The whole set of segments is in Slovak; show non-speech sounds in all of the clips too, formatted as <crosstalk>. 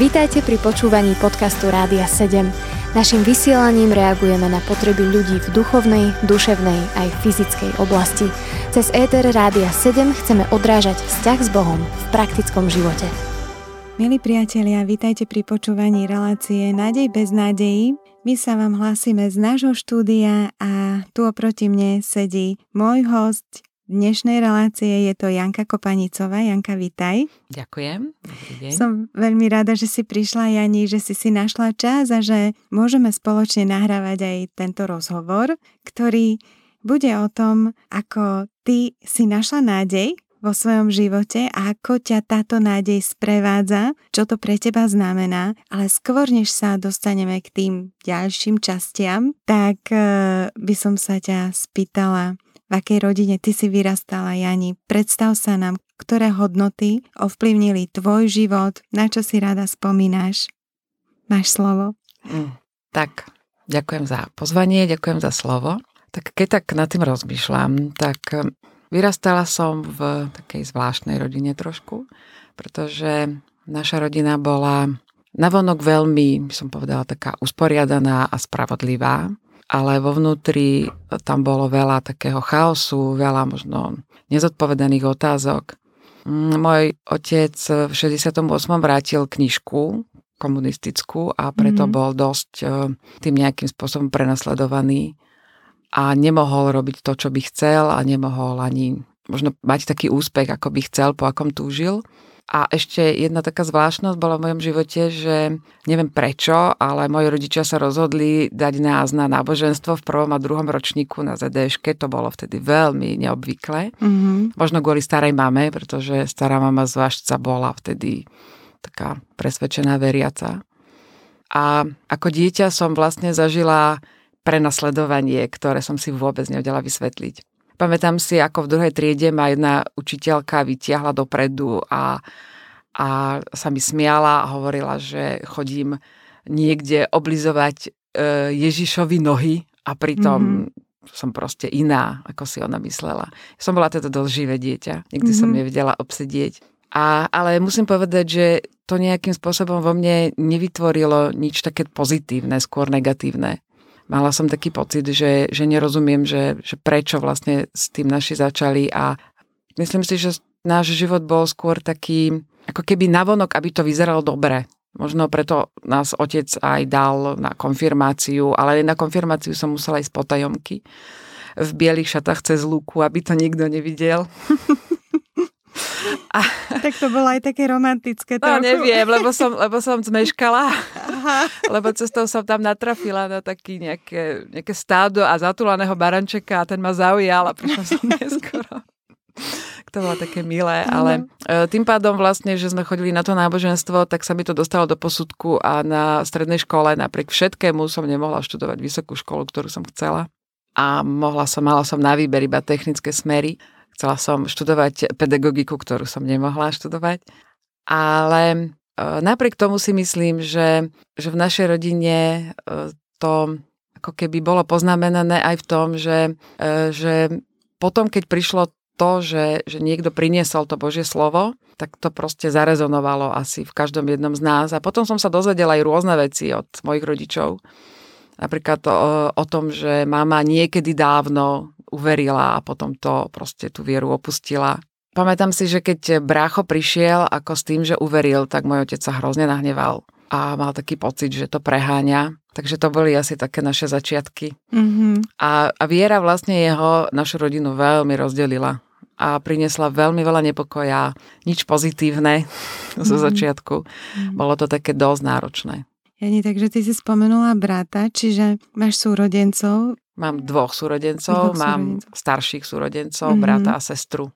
Vítajte pri počúvaní podcastu Rádia 7. Naším vysielaním reagujeme na potreby ľudí v duchovnej, duševnej aj fyzickej oblasti. Cez ETR Rádia 7 chceme odrážať vzťah s Bohom v praktickom živote. Milí priatelia, vítajte pri počúvaní relácie Nádej bez nádejí. My sa vám hlásime z nášho štúdia a tu oproti mne sedí môj host, dnešnej relácie je to Janka Kopanicová. Janka, vítaj. Ďakujem. Som veľmi rada, že si prišla, Jani, že si si našla čas a že môžeme spoločne nahrávať aj tento rozhovor, ktorý bude o tom, ako ty si našla nádej vo svojom živote a ako ťa táto nádej sprevádza, čo to pre teba znamená. Ale skôr, než sa dostaneme k tým ďalším častiam, tak eh, by som sa ťa spýtala, v akej rodine ty si vyrastala, Jani. Predstav sa nám, ktoré hodnoty ovplyvnili tvoj život, na čo si rada spomínaš. Máš slovo. Mm, tak, ďakujem za pozvanie, ďakujem za slovo. Tak keď tak nad tým rozmýšľam, tak hm, vyrastala som v takej zvláštnej rodine trošku, pretože naša rodina bola navonok veľmi, by som povedala, taká usporiadaná a spravodlivá ale vo vnútri tam bolo veľa takého chaosu, veľa možno nezodpovedaných otázok. Mm, môj otec v 68. vrátil knižku komunistickú a preto mm-hmm. bol dosť e, tým nejakým spôsobom prenasledovaný a nemohol robiť to, čo by chcel a nemohol ani možno mať taký úspech, ako by chcel, po akom túžil. A ešte jedna taká zvláštnosť bola v mojom živote, že neviem prečo, ale moji rodičia sa rozhodli dať nás na náboženstvo v prvom a druhom ročníku na ZDŠke. To bolo vtedy veľmi neobvyklé. Mm-hmm. Možno kvôli starej mame, pretože stará mama zvláštca bola vtedy taká presvedčená veriaca. A ako dieťa som vlastne zažila prenasledovanie, ktoré som si vôbec nevedela vysvetliť. Pamätám si, ako v druhej triede ma jedna učiteľka vytiahla dopredu a, a sa mi smiala a hovorila, že chodím niekde oblizovať e, Ježišovi nohy a pritom mm-hmm. som proste iná, ako si ona myslela. Som bola teda dosť živé dieťa, nikdy mm-hmm. som nevedela obsedieť. A, ale musím povedať, že to nejakým spôsobom vo mne nevytvorilo nič také pozitívne, skôr negatívne mala som taký pocit, že, že nerozumiem, že, že prečo vlastne s tým naši začali a myslím si, že náš život bol skôr taký, ako keby navonok, aby to vyzeralo dobre. Možno preto nás otec aj dal na konfirmáciu, ale na konfirmáciu som musela ísť po tajomky v bielých šatách cez lúku, aby to nikto nevidel. <laughs> A... Tak to bolo aj také romantické. No trochu. neviem, lebo som, lebo som zmeškala. Aha. Lebo cestou som tam natrafila na taký nejaké, nejaké stádo a zatulaného barančeka a ten ma zaujal a prišla som <laughs> neskoro. To bolo také milé, ale uh tým pádom vlastne, že sme chodili na to náboženstvo, tak sa mi to dostalo do posudku a na strednej škole napriek všetkému som nemohla študovať vysokú školu, ktorú som chcela. A mohla som, mala som na výber iba technické smery Chcela som študovať pedagogiku, ktorú som nemohla študovať. Ale e, napriek tomu si myslím, že, že v našej rodine e, to ako keby bolo poznamenané aj v tom, že, e, že potom, keď prišlo to, že, že niekto priniesol to Božie slovo, tak to proste zarezonovalo asi v každom jednom z nás. A potom som sa dozvedela aj rôzne veci od mojich rodičov. Napríklad o, o tom, že mama niekedy dávno uverila a potom to proste tú vieru opustila. Pamätám si, že keď brácho prišiel ako s tým, že uveril, tak môj otec sa hrozne nahneval a mal taký pocit, že to preháňa. Takže to boli asi také naše začiatky. Mm-hmm. A, a viera vlastne jeho, našu rodinu veľmi rozdelila a priniesla veľmi veľa nepokoja, nič pozitívne mm-hmm. <laughs> zo začiatku. Mm-hmm. Bolo to také dosť náročné. Jani, takže ty si spomenula brata, čiže máš súrodencov. Mám dvoch súrodencov, dvoch mám súrodencov. starších súrodencov, mm-hmm. brata a sestru.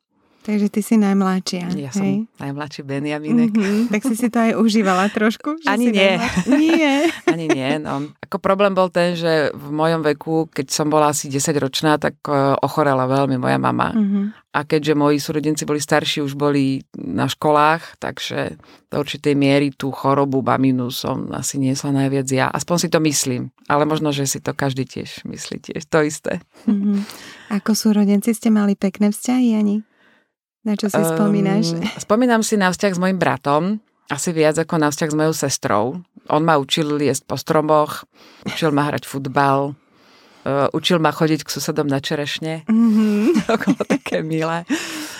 Takže ty si najmladšia. Ja hej? som najmladší Benjaminek. Mm-hmm, tak si si to aj užívala trošku? Že Ani nie. nie. <laughs> Ani nie. No. Ako problém bol ten, že v mojom veku, keď som bola asi 10 ročná, tak e, ochorela veľmi moja mama. Mm-hmm. A keďže moji súrodenci boli starší, už boli na školách, takže do určitej miery tú chorobu maminu som asi niesla najviac ja. Aspoň si to myslím. Ale možno, že si to každý tiež myslí tiež. To isté. Mm-hmm. Ako súrodenci ste mali pekné vzťahy, Ani? Na čo si spomínaš? Um, spomínam si na vzťah s mojim bratom. asi viac ako na vzťah s mojou sestrou. On ma učil jesť po stromoch, učil ma hrať futbal, uh, učil ma chodiť k susedom na čerešne. Mm-hmm. <laughs> to bolo také milé.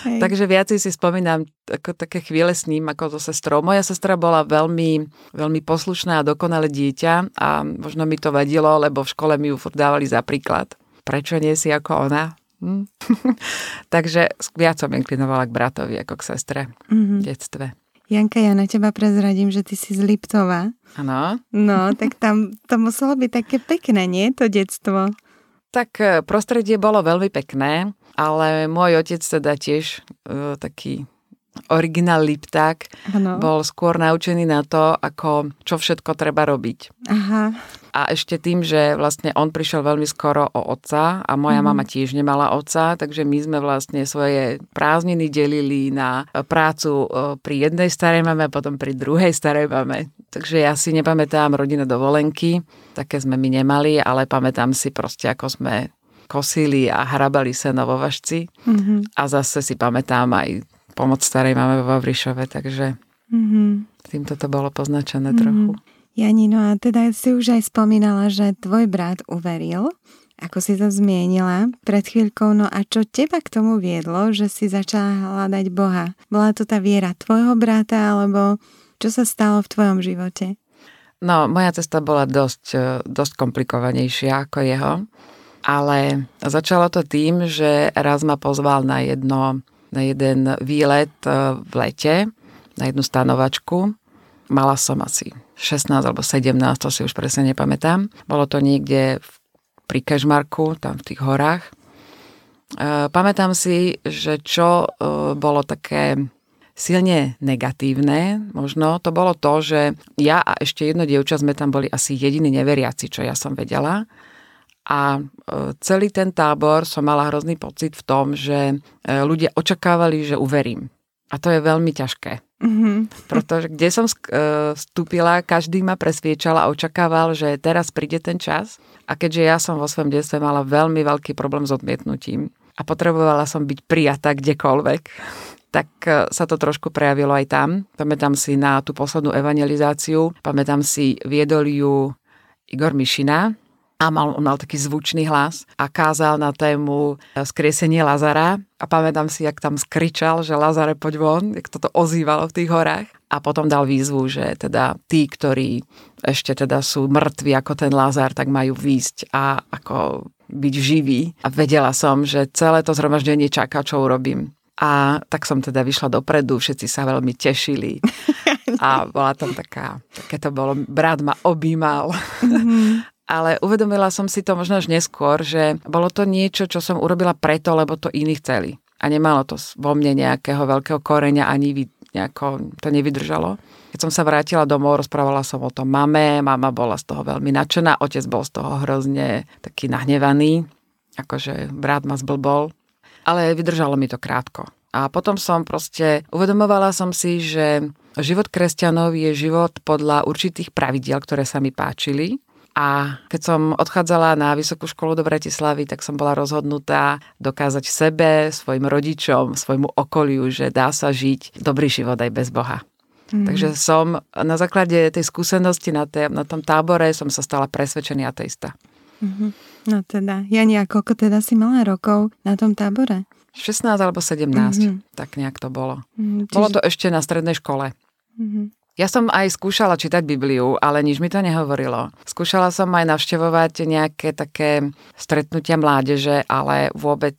Hej. Takže viac si spomínam ako také chvíle s ním ako so sestrou. Moja sestra bola veľmi, veľmi poslušná a dokonalé dieťa a možno mi to vadilo, lebo v škole mi ju furt dávali za príklad. Prečo nie si ako ona? Hm? <laughs> Takže viac som inklinovala k bratovi ako k sestre mm-hmm. v detstve. Janka, ja na teba prezradím, že ty si z Liptova. Áno. No, tak tam to muselo byť také pekné, nie? To detstvo. Tak e, prostredie bolo veľmi pekné, ale môj otec teda tiež uh, taký originál Lipták ano. bol skôr naučený na to, ako čo všetko treba robiť. Aha. A ešte tým, že vlastne on prišiel veľmi skoro o otca a moja mm. mama tiež nemala otca, takže my sme vlastne svoje prázdniny delili na prácu pri jednej starej mame a potom pri druhej starej mame. Takže ja si nepamätám rodinné dovolenky, také sme my nemali, ale pamätám si proste, ako sme kosili a hrabali sa na vovažci. Mm-hmm. A zase si pamätám aj pomoc starej máme vo Vavrišove, takže mm-hmm. týmto to bolo poznačené mm-hmm. trochu. Janino, a teda si už aj spomínala, že tvoj brat uveril, ako si to zmienila pred chvíľkou, no a čo teba k tomu viedlo, že si začala hľadať Boha? Bola to tá viera tvojho brata, alebo čo sa stalo v tvojom živote? No, moja cesta bola dosť, e, dosť komplikovanejšia ako jeho, ale začalo to tým, že raz ma pozval na jedno, na jeden výlet e, v lete, na jednu stanovačku. Mala som asi 16 alebo 17, to si už presne nepamätám. Bolo to niekde pri Kežmarku, tam v tých horách. E, pamätám si, že čo e, bolo také silne negatívne, možno to bolo to, že ja a ešte jedno dievča sme tam boli asi jediní neveriaci, čo ja som vedela. A e, celý ten tábor som mala hrozný pocit v tom, že ľudia očakávali, že uverím. A to je veľmi ťažké. Mm-hmm. Pretože kde som e, vstúpila, každý ma presviečal a očakával, že teraz príde ten čas. A keďže ja som vo svojom detstve mala veľmi veľký problém s odmietnutím a potrebovala som byť prijatá kdekoľvek, tak e, sa to trošku prejavilo aj tam. Pamätám si na tú poslednú evangelizáciu, pamätám si viedol ju Igor Mišina, a mal, mal taký zvučný hlas a kázal na tému e, skriesenie Lazara a pamätám si, jak tam skričal, že Lazare poď von, jak toto ozývalo v tých horách a potom dal výzvu, že teda tí, ktorí ešte teda sú mŕtvi ako ten Lazar, tak majú výjsť a ako byť živí a vedela som, že celé to zhromaždenie čaká, čo urobím. A tak som teda vyšla dopredu, všetci sa veľmi tešili. <laughs> A bola tam taká, také to bolo, brat ma objímal. Mm-hmm <laughs> ale uvedomila som si to možno až neskôr, že bolo to niečo, čo som urobila preto, lebo to iní chceli. A nemalo to vo mne nejakého veľkého koreňa, ani nejako to nevydržalo. Keď som sa vrátila domov, rozprávala som o tom mame, mama bola z toho veľmi nadšená, otec bol z toho hrozne taký nahnevaný, akože brat ma zblbol, ale vydržalo mi to krátko. A potom som proste, uvedomovala som si, že život kresťanov je život podľa určitých pravidiel, ktoré sa mi páčili a keď som odchádzala na vysokú školu do Bratislavy, tak som bola rozhodnutá dokázať sebe, svojim rodičom, svojmu okoliu, že dá sa žiť dobrý život aj bez Boha. Mm. Takže som na základe tej skúsenosti na, tej, na tom tábore som sa stala presvedčený ateista. Mm-hmm. No teda, Jani, a koľko teda si mala rokov na tom tábore? 16 alebo 17, mm-hmm. tak nejak to bolo. Mm, čiže... Bolo to ešte na strednej škole. Mm-hmm. Ja som aj skúšala čítať Bibliu, ale nič mi to nehovorilo. Skúšala som aj navštevovať nejaké také stretnutia mládeže, ale vôbec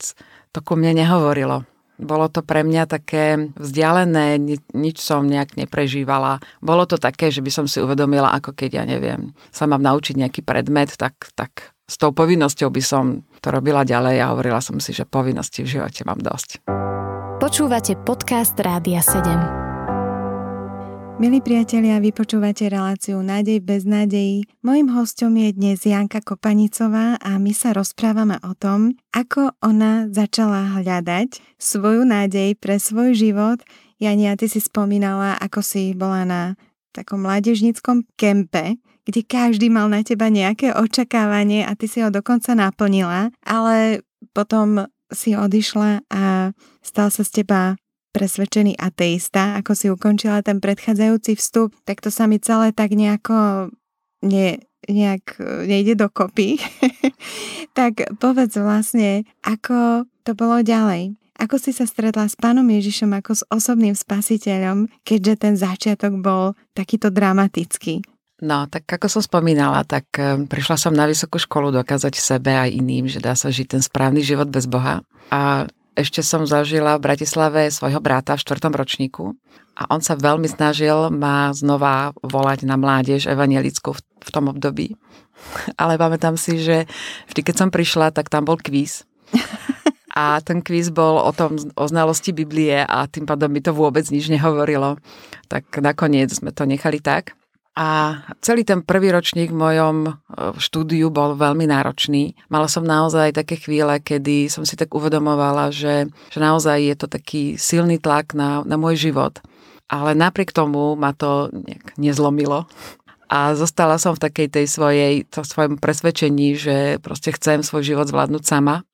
to ku mne nehovorilo. Bolo to pre mňa také vzdialené, nič som nejak neprežívala. Bolo to také, že by som si uvedomila, ako keď, ja neviem, sa mám naučiť nejaký predmet, tak, tak s tou povinnosťou by som to robila ďalej a hovorila som si, že povinnosti v živote mám dosť. Počúvate podcast Rádia 7. Milí priatelia, vypočúvate reláciu Nádej bez nádejí. Mojím hostom je dnes Janka Kopanicová a my sa rozprávame o tom, ako ona začala hľadať svoju nádej pre svoj život. Jania, ty si spomínala, ako si bola na takom mládežníckom kempe, kde každý mal na teba nejaké očakávanie a ty si ho dokonca naplnila, ale potom si odišla a stal sa z teba presvedčený ateista, ako si ukončila ten predchádzajúci vstup, tak to sa mi celé tak nejako ne, nejak e, nejde dokopy. <laughs> tak povedz vlastne, ako to bolo ďalej. Ako si sa stretla s pánom Ježišom ako s osobným spasiteľom, keďže ten začiatok bol takýto dramatický? No, tak ako som spomínala, tak e, prišla som na vysokú školu dokázať sebe aj iným, že dá sa žiť ten správny život bez Boha. A ešte som zažila v Bratislave svojho brata v štvrtom ročníku a on sa veľmi snažil ma znova volať na mládež evangelickú v, v tom období. <laughs> Ale pamätám si, že vždy, keď som prišla, tak tam bol kvíz. <laughs> A ten kvíz bol o tom, o znalosti Biblie a tým pádom mi to vôbec nič nehovorilo. Tak nakoniec sme to nechali tak. A celý ten prvý ročník v mojom e, štúdiu bol veľmi náročný. Mala som naozaj také chvíle, kedy som si tak uvedomovala, že, že naozaj je to taký silný tlak na, na môj život. Ale napriek tomu ma to nezlomilo. A zostala som v takej tej svojej, to svojom presvedčení, že proste chcem svoj život zvládnuť sama.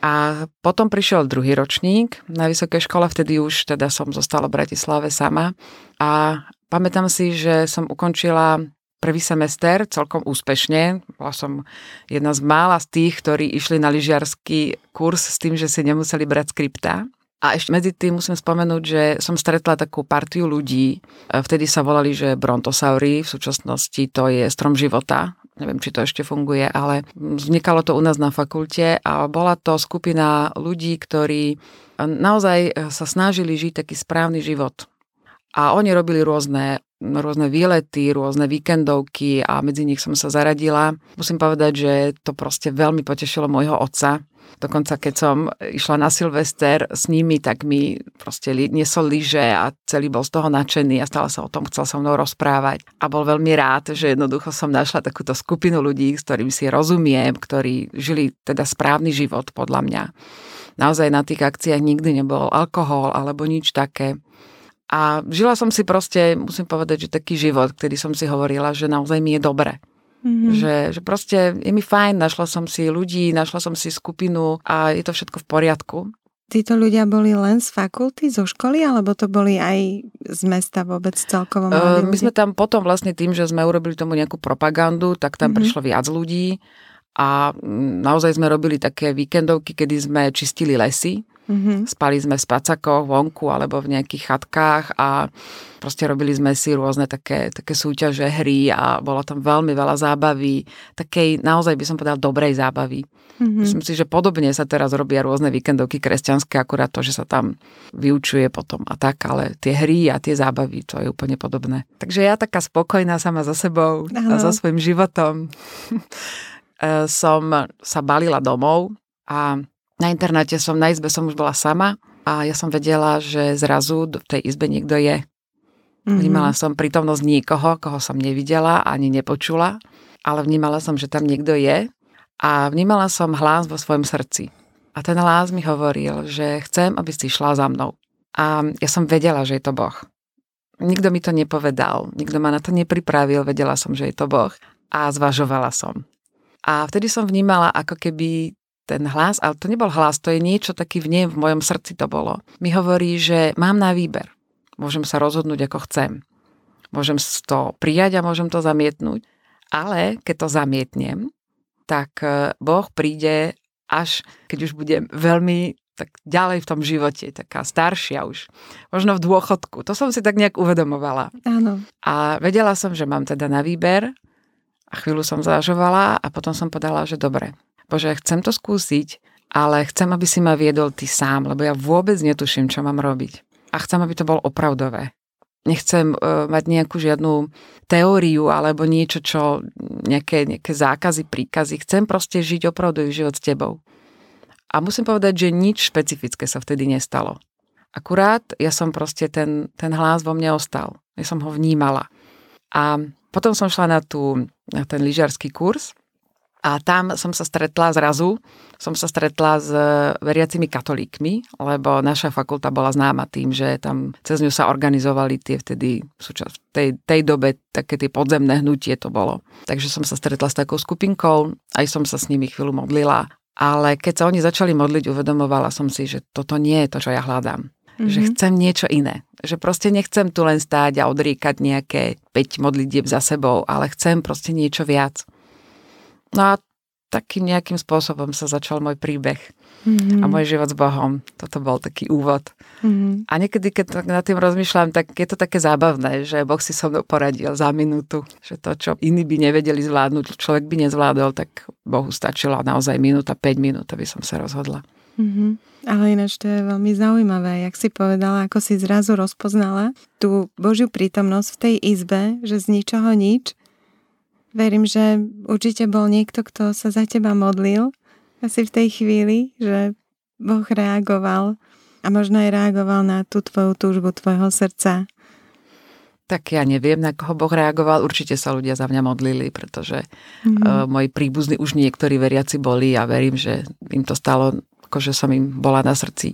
A potom prišiel druhý ročník na vysokej škole, vtedy už teda som zostala v Bratislave sama. A Pamätám si, že som ukončila prvý semester celkom úspešne. Bola som jedna z mála z tých, ktorí išli na lyžiarsky kurz s tým, že si nemuseli brať skripta. A ešte medzi tým musím spomenúť, že som stretla takú partiu ľudí. Vtedy sa volali, že brontosaury, v súčasnosti to je strom života. Neviem, či to ešte funguje, ale vznikalo to u nás na fakulte a bola to skupina ľudí, ktorí naozaj sa snažili žiť taký správny život a oni robili rôzne, rôzne výlety, rôzne víkendovky a medzi nich som sa zaradila. Musím povedať, že to proste veľmi potešilo môjho otca. Dokonca keď som išla na Silvester s nimi, tak mi proste niesol lyže a celý bol z toho nadšený a stále sa o tom chcel so mnou rozprávať. A bol veľmi rád, že jednoducho som našla takúto skupinu ľudí, s ktorými si rozumiem, ktorí žili teda správny život podľa mňa. Naozaj na tých akciách nikdy nebol alkohol alebo nič také. A žila som si proste, musím povedať, že taký život, kedy som si hovorila, že naozaj mi je dobre. Mm-hmm. Že, že proste je mi fajn, našla som si ľudí, našla som si skupinu a je to všetko v poriadku. Títo ľudia boli len z fakulty, zo školy, alebo to boli aj z mesta vôbec celkovo? Uh, my sme tam potom vlastne tým, že sme urobili tomu nejakú propagandu, tak tam mm-hmm. prišlo viac ľudí a naozaj sme robili také víkendovky, kedy sme čistili lesy Mm-hmm. Spali sme v spacakoch vonku alebo v nejakých chatkách a proste robili sme si rôzne také, také súťaže, hry a bolo tam veľmi veľa zábavy, takej naozaj by som povedal dobrej zábavy. Mm-hmm. Myslím si, že podobne sa teraz robia rôzne víkendovky kresťanské, akurát to, že sa tam vyučuje potom a tak, ale tie hry a tie zábavy, to je úplne podobné. Takže ja taká spokojná sama za sebou Aha. a za svojim životom <laughs> e, som sa balila domov a na internáte som, na izbe som už bola sama a ja som vedela, že zrazu v tej izbe niekto je. Mm-hmm. Vnímala som prítomnosť niekoho, koho som nevidela ani nepočula, ale vnímala som, že tam niekto je a vnímala som hlas vo svojom srdci. A ten hlas mi hovoril, že chcem, aby si šla za mnou. A ja som vedela, že je to Boh. Nikto mi to nepovedal, nikto ma na to nepripravil, vedela som, že je to Boh a zvažovala som. A vtedy som vnímala, ako keby ten hlas, ale to nebol hlas, to je niečo taký vnem, v mojom srdci to bolo. Mi hovorí, že mám na výber. Môžem sa rozhodnúť, ako chcem. Môžem to prijať a môžem to zamietnúť. Ale keď to zamietnem, tak e, Boh príde až, keď už budem veľmi tak ďalej v tom živote, taká staršia už, možno v dôchodku. To som si tak nejak uvedomovala. Áno. A vedela som, že mám teda na výber a chvíľu som zažovala a potom som podala, že dobre, Bože, chcem to skúsiť, ale chcem, aby si ma viedol ty sám, lebo ja vôbec netuším, čo mám robiť. A chcem, aby to bolo opravdové. Nechcem uh, mať nejakú žiadnu teóriu alebo niečo, čo nejaké, nejaké zákazy, príkazy. Chcem proste žiť opravdový život s tebou. A musím povedať, že nič špecifické sa vtedy nestalo. Akurát ja som proste ten, ten hlas vo mne ostal. Ja som ho vnímala. A potom som šla na, tú, na ten lyžiarsky kurz a tam som sa stretla zrazu, som sa stretla s veriacimi katolíkmi, lebo naša fakulta bola známa tým, že tam cez ňu sa organizovali tie vtedy, v tej, tej dobe, také tie podzemné hnutie to bolo. Takže som sa stretla s takou skupinkou, aj som sa s nimi chvíľu modlila, ale keď sa oni začali modliť, uvedomovala som si, že toto nie je to, čo ja hľadám. Mm-hmm. Že chcem niečo iné. Že proste nechcem tu len stáť a odriekať nejaké 5 modlitieb za sebou, ale chcem proste niečo viac. No a takým nejakým spôsobom sa začal môj príbeh mm-hmm. a môj život s Bohom. Toto bol taký úvod. Mm-hmm. A niekedy, keď nad tým rozmýšľam, tak je to také zábavné, že Boh si so mnou poradil za minútu, že to, čo iní by nevedeli zvládnuť, človek by nezvládol, tak Bohu stačila naozaj minúta, 5 minút, aby som sa rozhodla. Mm-hmm. Ale ináč to je veľmi zaujímavé, jak si povedala, ako si zrazu rozpoznala tú Božiu prítomnosť v tej izbe, že z ničoho nič Verím, že určite bol niekto, kto sa za teba modlil asi v tej chvíli, že Boh reagoval a možno aj reagoval na tú tvoju túžbu tvojho srdca. Tak ja neviem, na koho Boh reagoval. Určite sa ľudia za mňa modlili, pretože mm-hmm. uh, moji príbuzní už niektorí veriaci boli a verím, že im to stalo, akože som im bola na srdci.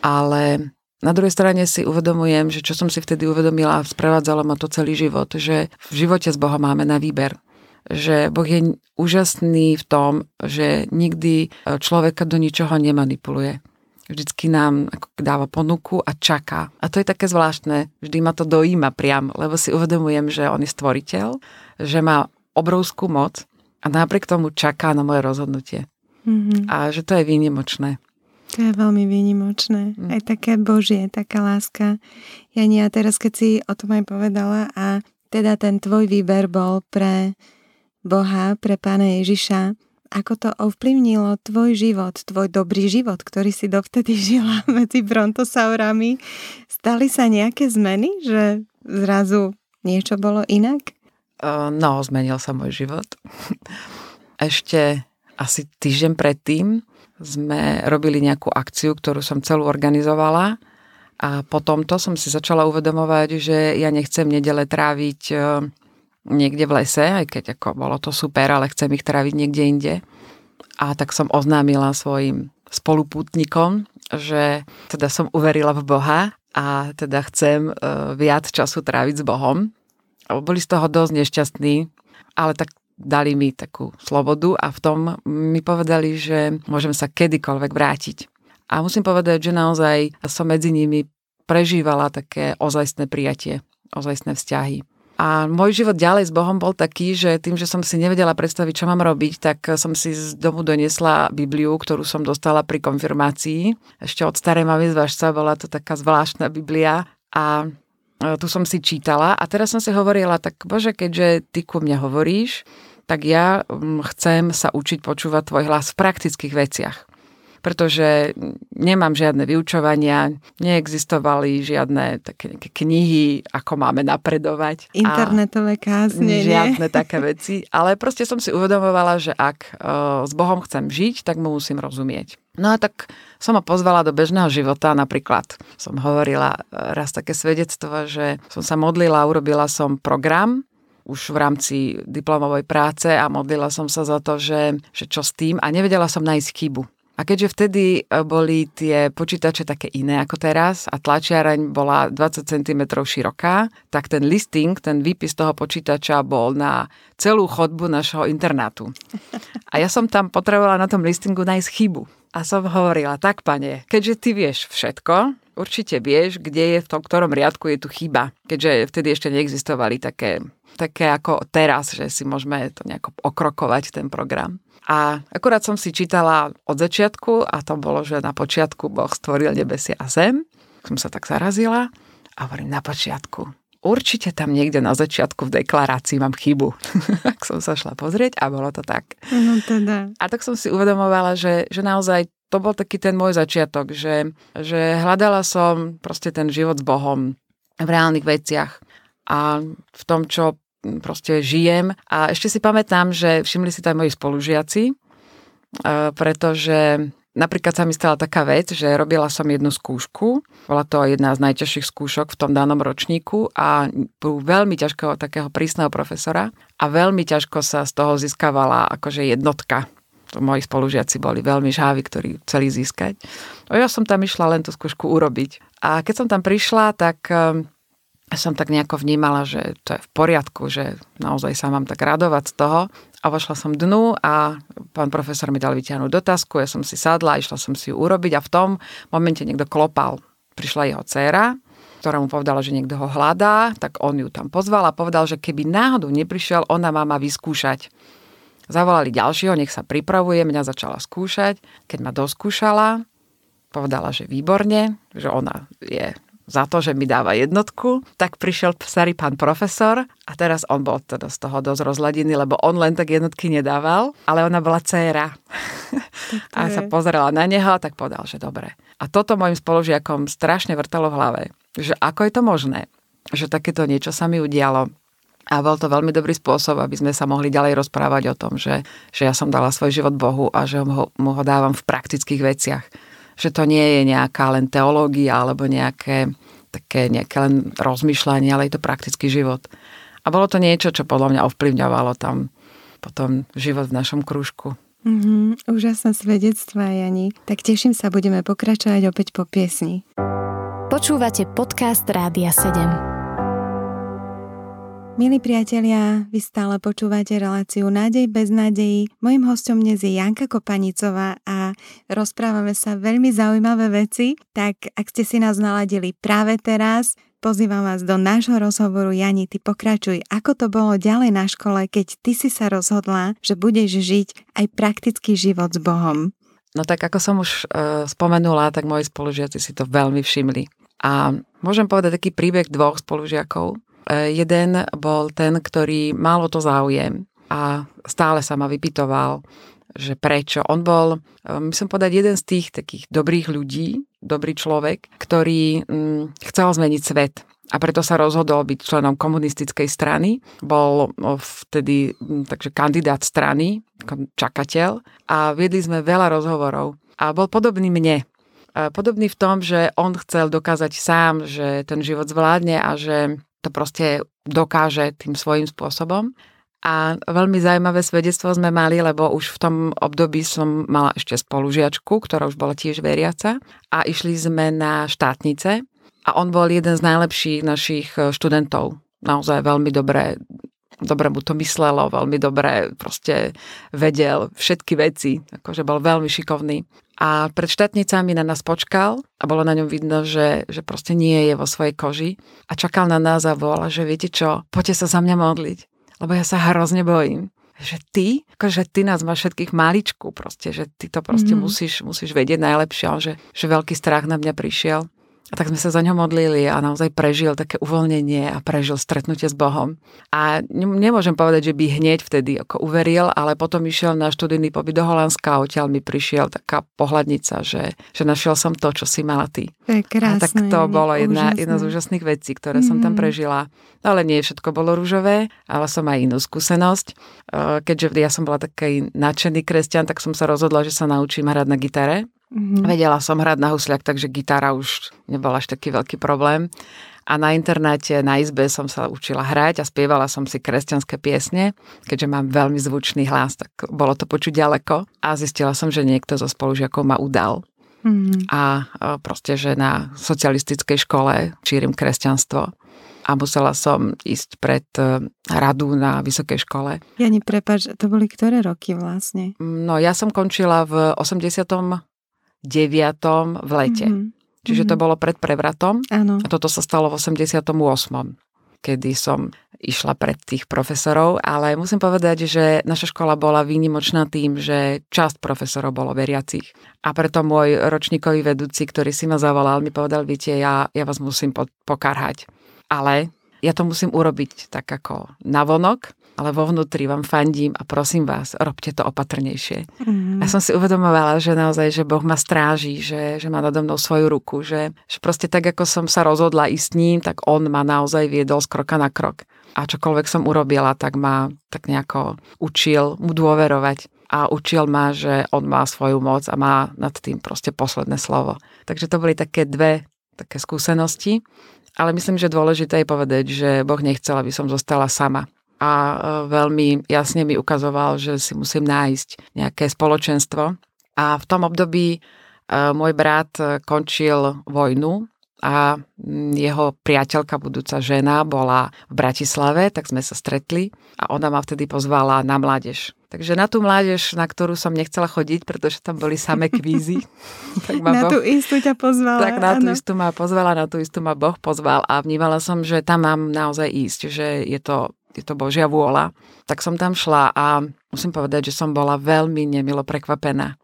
Ale na druhej strane si uvedomujem, že čo som si vtedy uvedomila a sprevádzalo ma to celý život, že v živote s Bohom máme na výber že Boh je úžasný v tom, že nikdy e, človeka do ničoho nemanipuluje. Vždycky nám dáva ponuku a čaká. A to je také zvláštne. Vždy ma to dojíma priam, lebo si uvedomujem, že on je stvoriteľ, že má obrovskú moc a napriek tomu čaká na moje rozhodnutie. Mm-hmm. A že to je výnimočné. To je veľmi výnimočné. Mm. Aj také Božie, taká láska. Jani, a teraz keď si o tom aj povedala a teda ten tvoj výber bol pre Boha, pre Pána Ježiša, ako to ovplyvnilo tvoj život, tvoj dobrý život, ktorý si dovtedy <laughs> žila medzi brontosaurami. Stali sa nejaké zmeny, že zrazu niečo bolo inak? No, zmenil sa môj život. Ešte asi týždeň predtým sme robili nejakú akciu, ktorú som celú organizovala a po tomto som si začala uvedomovať, že ja nechcem nedele tráviť niekde v lese, aj keď ako bolo to super, ale chcem ich tráviť niekde inde. A tak som oznámila svojim spolupútnikom, že teda som uverila v Boha a teda chcem e, viac času tráviť s Bohom. Boli z toho dosť nešťastní, ale tak dali mi takú slobodu a v tom mi povedali, že môžem sa kedykoľvek vrátiť. A musím povedať, že naozaj som medzi nimi prežívala také ozajstné prijatie, ozajstné vzťahy. A môj život ďalej s Bohom bol taký, že tým, že som si nevedela predstaviť, čo mám robiť, tak som si z domu doniesla Bibliu, ktorú som dostala pri konfirmácii. Ešte od starej mamy z Vašca bola to taká zvláštna Biblia a e, tu som si čítala a teraz som si hovorila, tak bože, keďže ty ku mne hovoríš, tak ja chcem sa učiť počúvať tvoj hlas v praktických veciach pretože nemám žiadne vyučovania, neexistovali žiadne také knihy, ako máme napredovať. Internetové kázne. Žiadne také veci, ale proste som si uvedomovala, že ak uh, s Bohom chcem žiť, tak mu musím rozumieť. No a tak som ho pozvala do bežného života, napríklad som hovorila raz také svedectvo, že som sa modlila, urobila som program, už v rámci diplomovej práce a modlila som sa za to, že, že čo s tým a nevedela som nájsť chybu. A keďže vtedy e, boli tie počítače také iné ako teraz a tlačiareň bola 20 cm široká, tak ten listing, ten výpis toho počítača bol na celú chodbu našho internátu. A ja som tam potrebovala na tom listingu nájsť chybu. A som hovorila, tak pane, keďže ty vieš všetko, určite vieš, kde je v tom ktorom riadku je tu chyba. Keďže vtedy ešte neexistovali také, také ako teraz, že si môžeme to nejako okrokovať, ten program. A akurát som si čítala od začiatku a to bolo, že na počiatku Boh stvoril nebesia a zem. Som sa tak zarazila a hovorím na počiatku. Určite tam niekde na začiatku v deklarácii mám chybu. <laughs> tak som sa šla pozrieť a bolo to tak. No teda. A tak som si uvedomovala, že, že naozaj to bol taký ten môj začiatok, že, že hľadala som proste ten život s Bohom v reálnych veciach a v tom, čo proste žijem. A ešte si pamätám, že všimli si to aj moji spolužiaci, e, pretože Napríklad sa mi stala taká vec, že robila som jednu skúšku, bola to jedna z najťažších skúšok v tom danom ročníku a bol veľmi ťažkého takého prísneho profesora a veľmi ťažko sa z toho získavala akože jednotka. Moji spolužiaci boli veľmi žávi, ktorí chceli získať. No ja som tam išla len tú skúšku urobiť. A keď som tam prišla, tak e, som tak nejako vnímala, že to je v poriadku, že naozaj sa mám tak radovať z toho. A vošla som dnu a pán profesor mi dal vyťahnuť dotazku, ja som si sadla, išla som si ju urobiť a v tom momente niekto klopal prišla jeho dcéra, ktorá mu povedala, že niekto ho hľadá, tak on ju tam pozval a povedal, že keby náhodou neprišiel, ona má ma vyskúšať. Zavolali ďalšieho, nech sa pripravuje, mňa začala skúšať. Keď ma doskúšala, povedala, že výborne, že ona je za to, že mi dáva jednotku, tak prišiel starý pán profesor a teraz on bol teda z toho dosť rozladený, lebo on len tak jednotky nedával, ale ona bola dcéra. <laughs> a sa pozerala na neho a tak povedal, že dobre. A toto mojim spolužiakom strašne vrtalo v hlave, že ako je to možné, že takéto niečo sa mi udialo. A bol to veľmi dobrý spôsob, aby sme sa mohli ďalej rozprávať o tom, že, že ja som dala svoj život Bohu a že ho, mu ho dávam v praktických veciach že to nie je nejaká len teológia alebo nejaké také nejaké len rozmýšľanie, ale je to praktický život. A bolo to niečo, čo podľa mňa ovplyvňovalo tam potom život v našom krúžku. Mm-hmm, úžasné svedectvá, Jani. Tak teším sa, budeme pokračovať opäť po piesni. Počúvate podcast Rádia 7. Milí priatelia, vy stále počúvate reláciu Nádej bez nádejí. Mojím hostom dnes je Janka Kopanicová a rozprávame sa veľmi zaujímavé veci, tak ak ste si nás naladili práve teraz, pozývam vás do nášho rozhovoru. Jani, ty pokračuj. Ako to bolo ďalej na škole, keď ty si sa rozhodla, že budeš žiť aj praktický život s Bohom? No tak ako som už e, spomenula, tak moji spolužiaci si to veľmi všimli. A môžem povedať taký príbeh dvoch spolužiakov, jeden bol ten, ktorý mal o to záujem a stále sa ma vypitoval, že prečo. On bol, e, myslím povedať, jeden z tých takých dobrých ľudí, dobrý človek, ktorý mm, chcel zmeniť svet. A preto sa rozhodol byť členom komunistickej strany. Bol vtedy mm, takže kandidát strany, čakateľ a viedli sme veľa rozhovorov. A bol podobný mne. Podobný v tom, že on chcel dokázať sám, že ten život zvládne a že to proste dokáže tým svojím spôsobom. A veľmi zaujímavé svedectvo sme mali, lebo už v tom období som mala ešte spolužiačku, ktorá už bola tiež veriaca a išli sme na štátnice a on bol jeden z najlepších našich e, študentov. Naozaj veľmi dobre, dobre mu to myslelo, veľmi dobre proste vedel všetky veci, akože bol veľmi šikovný. A pred štátnicami na nás počkal a bolo na ňom vidno, že, že proste nie je vo svojej koži a čakal na nás a volal, že viete čo, poďte sa za mňa modliť, lebo ja sa hrozne bojím. Že ty, akože ty nás máš všetkých maličku proste, že ty to proste mm. musíš, musíš vedieť najlepšie, že, že veľký strach na mňa prišiel. A tak sme sa za ňo modlili a naozaj prežil také uvoľnenie a prežil stretnutie s Bohom. A nemôžem povedať, že by hneď vtedy ako uveril, ale potom išiel na študijný pobyt do Holandska a odtiaľ mi prišiel taká pohľadnica, že, že našiel som to, čo si mala ty. To je krásne. A tak to bolo jedna, jedna z úžasných vecí, ktoré mm. som tam mhm. prežila. Ale nie všetko bolo rúžové, ale som aj inú skúsenosť. E, keďže ja som bola taký nadšený kresťan, tak som sa rozhodla, že sa naučím hrať na gitare. Mm-hmm. Vedela som hrať na husliak, takže gitara už nebol až taký veľký problém. A na internáte, na izbe som sa učila hrať a spievala som si kresťanské piesne. Keďže mám veľmi zvučný hlas, tak bolo to počuť ďaleko. A zistila som, že niekto zo spolužiakov ma udal. Mm-hmm. A proste, že na socialistickej škole čírim kresťanstvo a musela som ísť pred e, radu na vysokej škole. Ja neprepač, to boli ktoré roky vlastne? No ja som končila v 80 v lete. Mm-hmm. Čiže to mhm. bolo pred prevratom. Áno. A toto sa stalo v 88 kedy som išla pred tých profesorov, ale musím povedať, že naša škola bola výnimočná tým, že časť profesorov bolo veriacich. A preto môj ročníkový vedúci, ktorý si ma zavolal, mi povedal, viete, ja, ja vás musím po- pokarhať. Ale ja to musím urobiť tak ako navonok, ale vo vnútri vám fandím a prosím vás, robte to opatrnejšie. Mm. Ja som si uvedomovala, že naozaj, že Boh ma stráži, že, že má nado mnou svoju ruku, že, že proste tak, ako som sa rozhodla ísť s ním, tak on ma naozaj viedol z kroka na krok. A čokoľvek som urobila, tak ma tak nejako učil mu dôverovať a učil ma, že on má svoju moc a má nad tým proste posledné slovo. Takže to boli také dve také skúsenosti. Ale myslím, že dôležité je povedať, že Boh nechcel, aby som zostala sama a e, veľmi jasne mi ukazoval, že si musím nájsť nejaké spoločenstvo. A v tom období e, môj brat končil vojnu a jeho priateľka, budúca žena, bola v Bratislave, tak sme sa stretli a ona ma vtedy pozvala na mládež. Takže na tú mládež, na ktorú som nechcela chodiť, pretože tam boli samé kvízy. <laughs> tak ma na boh, tú istú ťa pozvala. Tak na tú istú ma pozvala, na tú istú ma Boh pozval a vnímala som, že tam mám naozaj ísť, že je to, je to Božia vôľa. Tak som tam šla a musím povedať, že som bola veľmi nemilo prekvapená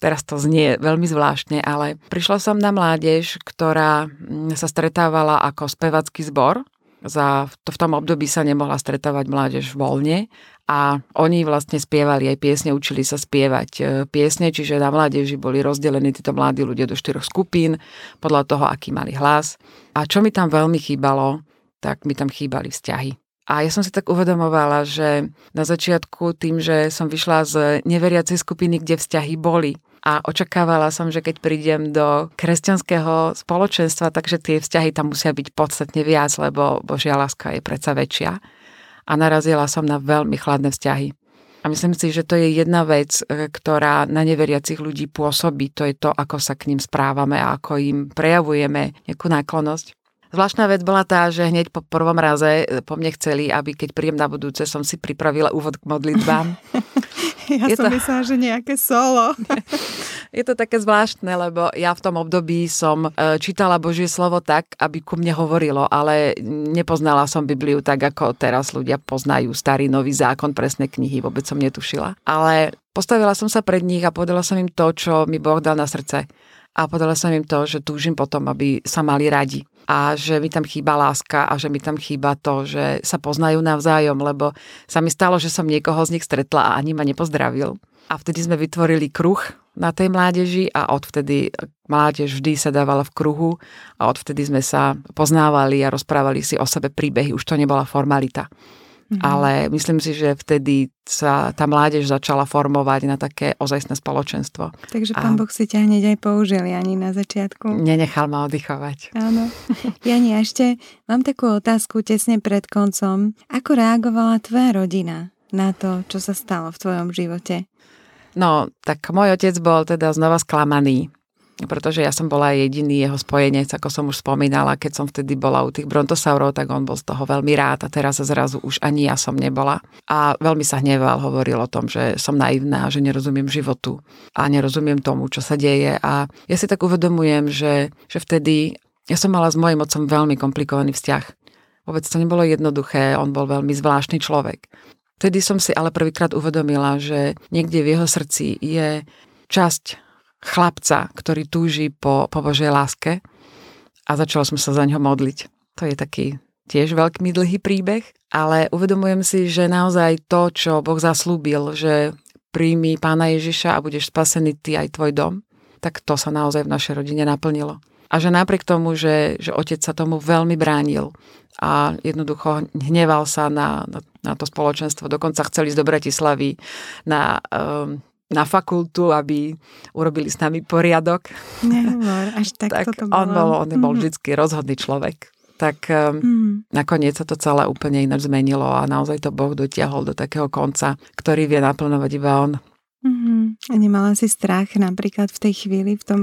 teraz to znie veľmi zvláštne, ale prišla som na mládež, ktorá mm, sa stretávala ako spevacký zbor. Za, to v tom období sa nemohla stretávať mládež voľne a oni vlastne spievali aj piesne, učili sa spievať e, piesne, čiže na mládeži boli rozdelení títo mladí ľudia do štyroch skupín podľa toho, aký mali hlas. A čo mi tam veľmi chýbalo, tak mi tam chýbali vzťahy. A ja som si tak uvedomovala, že na začiatku tým, že som vyšla z neveriacej skupiny, kde vzťahy boli, a očakávala som, že keď prídem do kresťanského spoločenstva, takže tie vzťahy tam musia byť podstatne viac, lebo Božia láska je predsa väčšia. A narazila som na veľmi chladné vzťahy. A myslím si, že to je jedna vec, e, ktorá na neveriacich ľudí pôsobí. To je to, ako sa k ním správame a ako im prejavujeme nejakú náklonosť. Zvláštna vec bola tá, že hneď po prvom raze e, po mne chceli, aby keď príjem na budúce, som si pripravila úvod k modlitbám. <laughs> ja je som to... myslela, že nejaké solo. <laughs> je to také zvláštne, lebo ja v tom období som e, čítala Božie slovo tak, aby ku mne hovorilo, ale nepoznala som Bibliu tak, ako teraz ľudia poznajú starý, nový zákon, presné knihy, vôbec som netušila. Ale postavila som sa pred nich a povedala som im to, čo mi Boh dal na srdce. A povedala som im to, že túžim potom, aby sa mali radi a že mi tam chýba láska a že mi tam chýba to, že sa poznajú navzájom, lebo sa mi stalo, že som niekoho z nich stretla a ani ma nepozdravil. A vtedy sme vytvorili kruh na tej mládeži a odvtedy mládež vždy sa dávala v kruhu a odvtedy sme sa poznávali a rozprávali si o sebe príbehy. Už to nebola formalita. Mm-hmm. Ale myslím si, že vtedy sa tá mládež začala formovať na také ozajstné spoločenstvo. Takže pán a... Boh si ťa hneď aj použil, Jani, na začiatku. Nenechal ma oddychovať. Áno. <laughs> Jani, ešte mám takú otázku tesne pred koncom. Ako reagovala tvoja rodina na to, čo sa stalo v tvojom živote? No, tak môj otec bol teda znova sklamaný pretože ja som bola jediný jeho spojenec, ako som už spomínala, keď som vtedy bola u tých brontosaurov, tak on bol z toho veľmi rád a teraz zrazu už ani ja som nebola. A veľmi sa hneval, hovoril o tom, že som naivná, že nerozumiem životu a nerozumiem tomu, čo sa deje. A ja si tak uvedomujem, že, že vtedy ja som mala s mojim otcom veľmi komplikovaný vzťah. Vôbec to nebolo jednoduché, on bol veľmi zvláštny človek. Vtedy som si ale prvýkrát uvedomila, že niekde v jeho srdci je časť chlapca, ktorý túži po, po Božej láske a začala som sa za ňo modliť. To je taký tiež veľký dlhý príbeh, ale uvedomujem si, že naozaj to, čo Boh zaslúbil, že príjmi pána Ježiša a budeš spasený ty aj tvoj dom, tak to sa naozaj v našej rodine naplnilo. A že napriek tomu, že, že otec sa tomu veľmi bránil a jednoducho hneval sa na, na, na to spoločenstvo, dokonca chceli ísť do Bratislavy na um, na fakultu, aby urobili s nami poriadok. Nehovor, až <laughs> tak, tak to bolo. On bol, on bol mm. vždy rozhodný človek. Tak mm. nakoniec sa to celé úplne ináč zmenilo a naozaj to Boh dotiahol do takého konca, ktorý vie naplnovať iba on. Mm-hmm. Nemala si strach napríklad v tej chvíli, v tom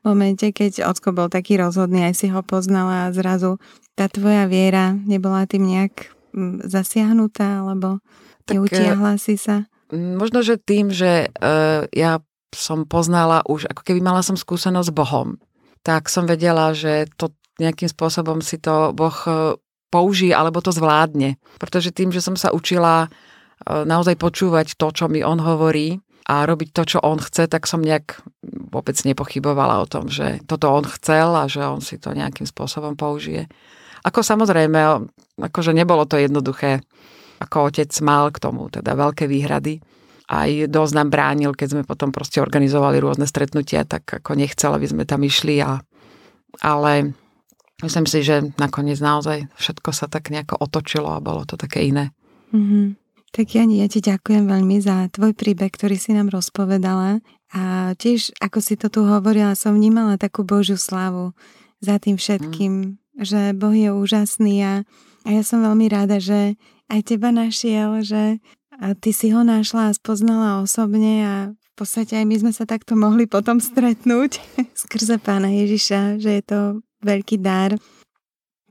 momente, keď Ocko bol taký rozhodný, aj si ho poznala a zrazu tá tvoja viera nebola tým nejak mm, zasiahnutá, alebo tak, neutiahla si sa? Možno, že tým, že uh, ja som poznala už, ako keby mala som skúsenosť s Bohom, tak som vedela, že to nejakým spôsobom si to Boh e, použije alebo to zvládne. Pretože tým, že som sa učila e, naozaj počúvať to, čo mi on hovorí a robiť to, čo on chce, tak som nejak vôbec nepochybovala o tom, že toto on chcel a že on si to nejakým spôsobom použije. Ako samozrejme, akože nebolo to jednoduché ako otec mal k tomu teda veľké výhrady. Aj dosť nám bránil, keď sme potom proste organizovali rôzne stretnutia, tak ako nechcel, aby sme tam išli. A, ale myslím si, že nakoniec naozaj všetko sa tak nejako otočilo a bolo to také iné. Mm-hmm. Tak Jani, ja ti ďakujem veľmi za tvoj príbeh, ktorý si nám rozpovedala. A tiež, ako si to tu hovorila, som vnímala takú Božiu slávu za tým všetkým, mm. že Boh je úžasný a, a ja som veľmi rada, že aj teba našiel, že ty si ho našla a spoznala osobne a v podstate aj my sme sa takto mohli potom stretnúť <laughs> skrze pána Ježiša, že je to veľký dar.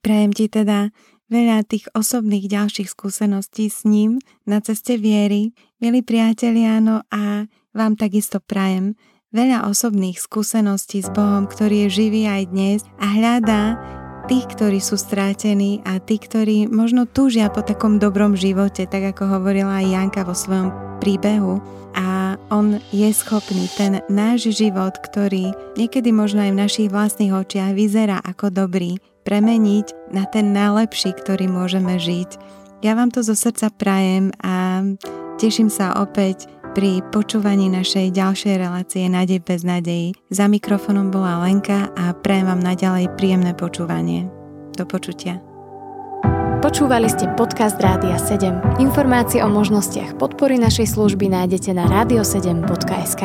Prajem ti teda veľa tých osobných ďalších skúseností s ním na ceste viery. Milí priatelia, no a vám takisto prajem veľa osobných skúseností s Bohom, ktorý je živý aj dnes a hľadá tých, ktorí sú strátení a tí, ktorí možno túžia po takom dobrom živote, tak ako hovorila aj Janka vo svojom príbehu. A on je schopný ten náš život, ktorý niekedy možno aj v našich vlastných očiach vyzerá ako dobrý, premeniť na ten najlepší, ktorý môžeme žiť. Ja vám to zo srdca prajem a teším sa opäť pri počúvaní našej ďalšej relácie Nádej bez nádejí. Za mikrofonom bola Lenka a prajem vám naďalej príjemné počúvanie. Do počutia. Počúvali ste podcast Rádia 7. Informácie o možnostiach podpory našej služby nájdete na radio7.sk.